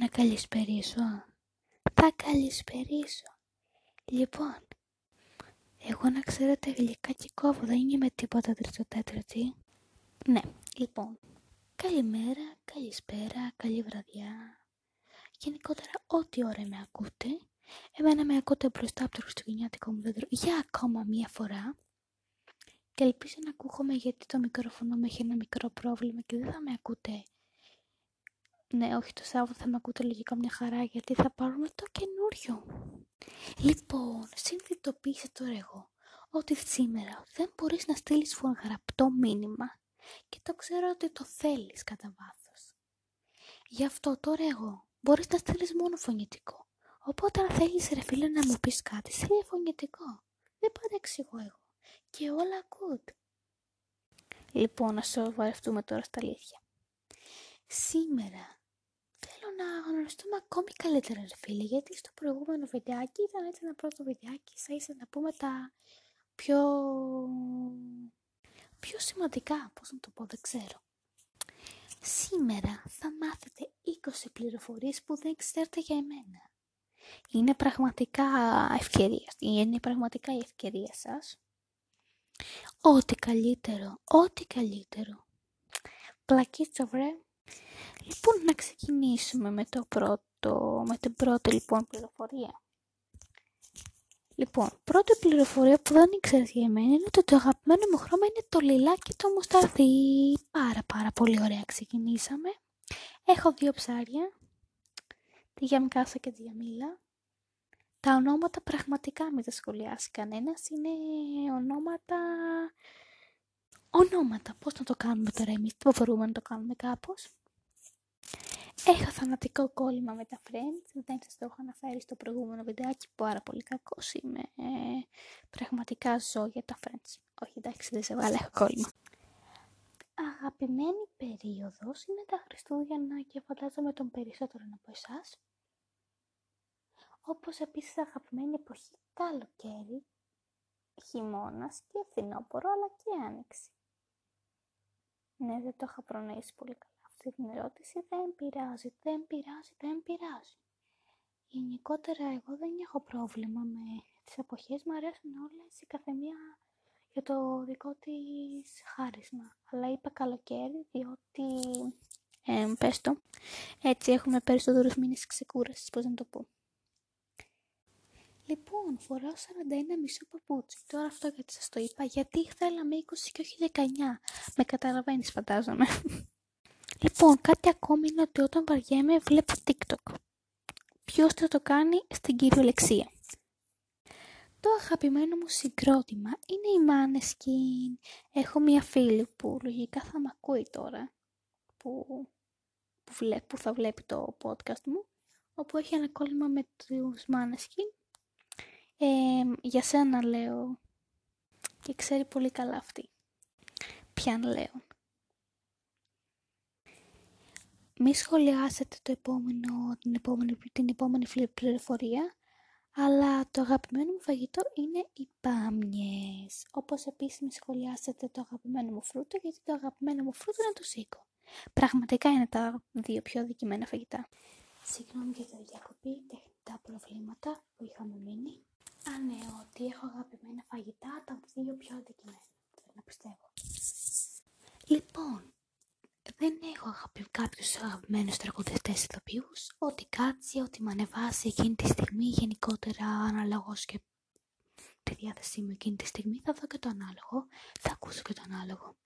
Να καλησπερίσω. Θα καλησπερίσω. Λοιπόν, εγώ να ξέρετε γλυκά και κόβω, δεν είμαι με τίποτα τρίτο τέταρτη. Ναι, λοιπόν, καλημέρα, καλησπέρα, καλή βραδιά. Γενικότερα, ό,τι ώρα με ακούτε, εμένα με ακούτε μπροστά από το χριστουγεννιάτικο μου δέντρο για ακόμα μία φορά. Και ελπίζω να ακούγομαι γιατί το μικρόφωνο μου έχει ένα μικρό πρόβλημα και δεν θα με ακούτε. Ναι, όχι το Σάββατο θα με ακούτε λογικά μια χαρά γιατί θα πάρουμε το καινούριο. Λοιπόν, συνειδητοποίησα τώρα εγώ ότι σήμερα δεν μπορείς να στείλεις γραπτό μήνυμα και το ξέρω ότι το θέλεις κατά βάθος. Γι' αυτό τώρα εγώ μπορείς να στείλεις μόνο φωνητικό. Οπότε αν θέλεις ρε φίλε να μου πεις κάτι, στείλει φωνητικό. Δεν πάντα εξηγώ εγώ. Και όλα good. Λοιπόν, να σοβαρευτούμε τώρα στα αλήθεια. Σήμερα θέλω να γνωριστούμε ακόμη καλύτερα, ρε φίλε, γιατί στο προηγούμενο βιντεάκι ήταν έτσι ένα πρώτο βιντεάκι, σα ίσα να πούμε τα πιο... πιο σημαντικά, πώς να το πω, δεν ξέρω. Σήμερα θα μάθετε 20 πληροφορίες που δεν ξέρετε για εμένα. Είναι πραγματικά ευκαιρία, είναι πραγματικά η ευκαιρία σας Ό,τι καλύτερο, ό,τι καλύτερο. Πλακίτσα βρε. Λοιπόν, να ξεκινήσουμε με το πρώτο, με την πρώτη λοιπόν πληροφορία. Λοιπόν, πρώτη πληροφορία που δεν ήξερα για μένα είναι ότι το αγαπημένο μου χρώμα είναι το λιλάκι το μουσταρδί. Πάρα πάρα πολύ ωραία ξεκινήσαμε. Έχω δύο ψάρια, τη Γιαμκάσα και τη Γιαμίλα. Τα ονόματα πραγματικά μην τα σχολιάσει κανένας, είναι ονόματα... Ονόματα, πώς να το κάνουμε τώρα εμείς, δεν μπορούμε να το κάνουμε κάπως. Έχω θανατικό κόλλημα με τα Friends, δεν σας το έχω αναφέρει στο προηγούμενο βιντεάκι, πάρα πολύ κακός είμαι. Ε, πραγματικά ζω για τα Friends. Όχι, εντάξει, δεν σε βάλω, έχω κόλλημα. Αγαπημένη περίοδος είναι τα Χριστούγεννα και φαντάζομαι τον περισσότερο από εσάς όπως επίσης αγαπημένη εποχή καλοκαίρι, χειμώνας και φθινόπωρο αλλά και άνοιξη. Ναι, δεν το είχα προνοήσει πολύ καλά αυτή την ερώτηση. Δεν πειράζει, δεν πειράζει, δεν πειράζει. Γενικότερα εγώ δεν έχω πρόβλημα με τις εποχές, μου αρέσουν όλες η καθεμία για το δικό της χάρισμα. Αλλά είπα καλοκαίρι διότι, ε, πες το, έτσι έχουμε περισσότερους μήνες ξεκούρασης, πώς να το πω. Λοιπόν, φοράω 41 μισό παπούτσι. Τώρα αυτό γιατί σας το είπα, γιατί θέλαμε 20 και όχι 19. Με καταλαβαίνεις φαντάζομαι. Λοιπόν, κάτι ακόμη είναι ότι όταν βαριέμαι βλέπω TikTok. Ποιος θα το κάνει; Στην κυριολεξία. Το αγαπημένο μου συγκρότημα είναι η Maneskin. Έχω μια φίλη που λογικά θα με ακούει τώρα, που, που, που θα βλέπει το podcast μου, όπου έχει ένα κόλλημα με τους Maneskin για σένα λέω και ξέρει πολύ καλά αυτή. Ποιαν λέω. Μη σχολιάσετε το επόμενο, την, επόμενη, την επόμενη πληροφορία, αλλά το αγαπημένο μου φαγητό είναι οι πάμιες. Όπως επίσης μη σχολιάσετε το αγαπημένο μου φρούτο, γιατί το αγαπημένο μου φρούτο είναι το σίκο. Πραγματικά είναι τα δύο πιο αδικημένα φαγητά. Συγγνώμη για το διακοπή, τεχνητά προβλήματα που είχαμε μείνει. Α, ναι, ότι έχω αγαπημένα φαγητά, τα δύο πιο αντικειμένα. Θέλω να πιστεύω. Λοιπόν, δεν έχω αγαπη... κάποιους αγαπημένους τραγουδιστές ηθοποιούς. Ό,τι κάτσει, ό,τι με ανεβάσει εκείνη τη στιγμή, γενικότερα αναλόγως και τη διάθεσή μου εκείνη τη στιγμή, θα δω και το ανάλογο. Θα ακούσω και το ανάλογο.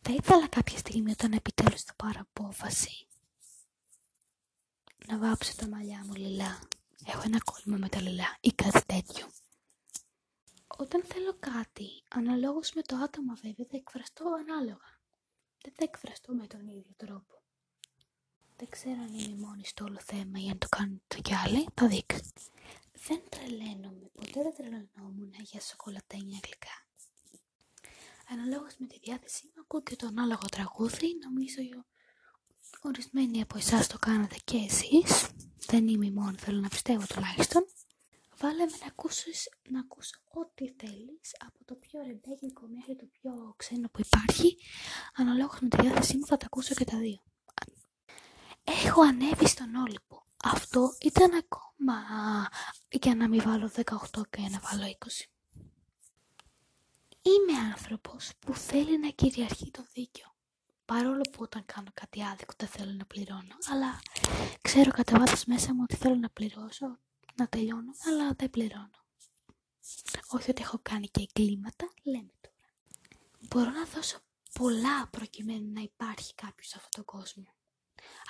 Θα ήθελα κάποια στιγμή όταν επιτέλους θα πάρω απόφαση να βάψω τα μαλλιά μου λιλά έχω ένα κόλλημα με τα λιλά ή κάτι τέτοιο. Όταν θέλω κάτι, αναλόγως με το άτομο βέβαια, θα εκφραστώ ανάλογα. Δεν θα εκφραστώ με τον ίδιο τρόπο. Δεν ξέρω αν είμαι μόνη στο όλο θέμα ή αν το κάνουν το κι άλλοι, θα δείξω. Δεν τρελαίνομαι, ποτέ δεν τρελαινόμουν για σοκολατένια γλυκά. Αναλόγως με τη διάθεσή μου ακούω και το ανάλογο τραγούδι, νομίζω ορισμένοι από εσάς το κάνατε και εσείς δεν είμαι η μόνη, θέλω να πιστεύω τουλάχιστον. Βάλε με να ακούσεις, να ακούσω ό,τι θέλεις, από το πιο ρεμπέγικο μέχρι το πιο ξένο που υπάρχει. Αναλόγως με τη διάθεσή μου θα τα ακούσω και τα δύο. Έχω ανέβει στον Όλυμπο. Αυτό ήταν ακόμα για να μην βάλω 18 και να βάλω 20. Είμαι άνθρωπος που θέλει να κυριαρχεί το δίκαιο. Παρόλο που όταν κάνω κάτι άδικο δεν θέλω να πληρώνω, αλλά ξέρω κατά βάθος μέσα μου ότι θέλω να πληρώσω, να τελειώνω, αλλά δεν πληρώνω. Όχι ότι έχω κάνει και εγκλήματα, λέμε τώρα. Μπορώ να δώσω πολλά προκειμένου να υπάρχει κάποιος σε αυτόν τον κόσμο.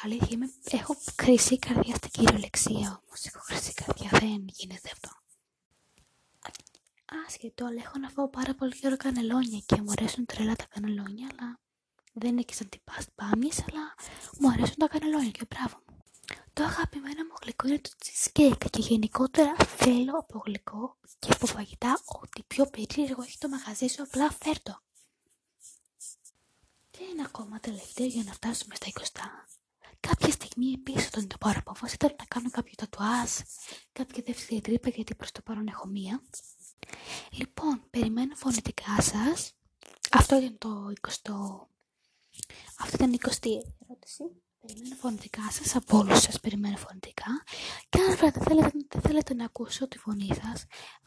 Αλήθεια, είμαι, έχω χρυσή καρδιά στην κυριολεξία όμως. Έχω χρυσή καρδιά, δεν γίνεται αυτό. Άσχετο, αλλά έχω να φάω πάρα πολύ καιρό κανελόνια και μου αρέσουν τρελά τα κανελόνια, αλλά δεν είναι και σαν την past πάμιες, αλλά μου αρέσουν τα κανελόνια και μπράβο μου. Το αγαπημένο μου γλυκό είναι το cheesecake και γενικότερα θέλω από γλυκό και από φαγητά ό,τι πιο περίεργο έχει το μαγαζί σου, απλά φέρτο. Και ένα ακόμα τελευταίο για να φτάσουμε στα 20. Κάποια στιγμή επίσης όταν το πάρω απόφαση θέλω να κάνω κάποιο τατουάζ, κάποια δεύτερη τρύπα γιατί προς το παρόν έχω μία. Λοιπόν, περιμένω φωνητικά σας. Αυτό ήταν το 20. Αυτό ήταν η 20η ερώτηση. Περιμένω φωνητικά σας, από όλους σας περιμένω φωνητικά. Και αν δεν θέλετε, δεν θέλετε να ακούσω τη φωνή σας,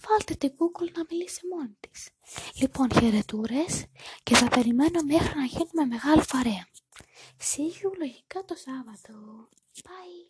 βάλτε την Google να μιλήσει μόνη της. Λοιπόν, χαιρετούρες και θα περιμένω μέχρι να γίνουμε μεγάλη παρέα. See you λογικά το Σάββατο. Bye.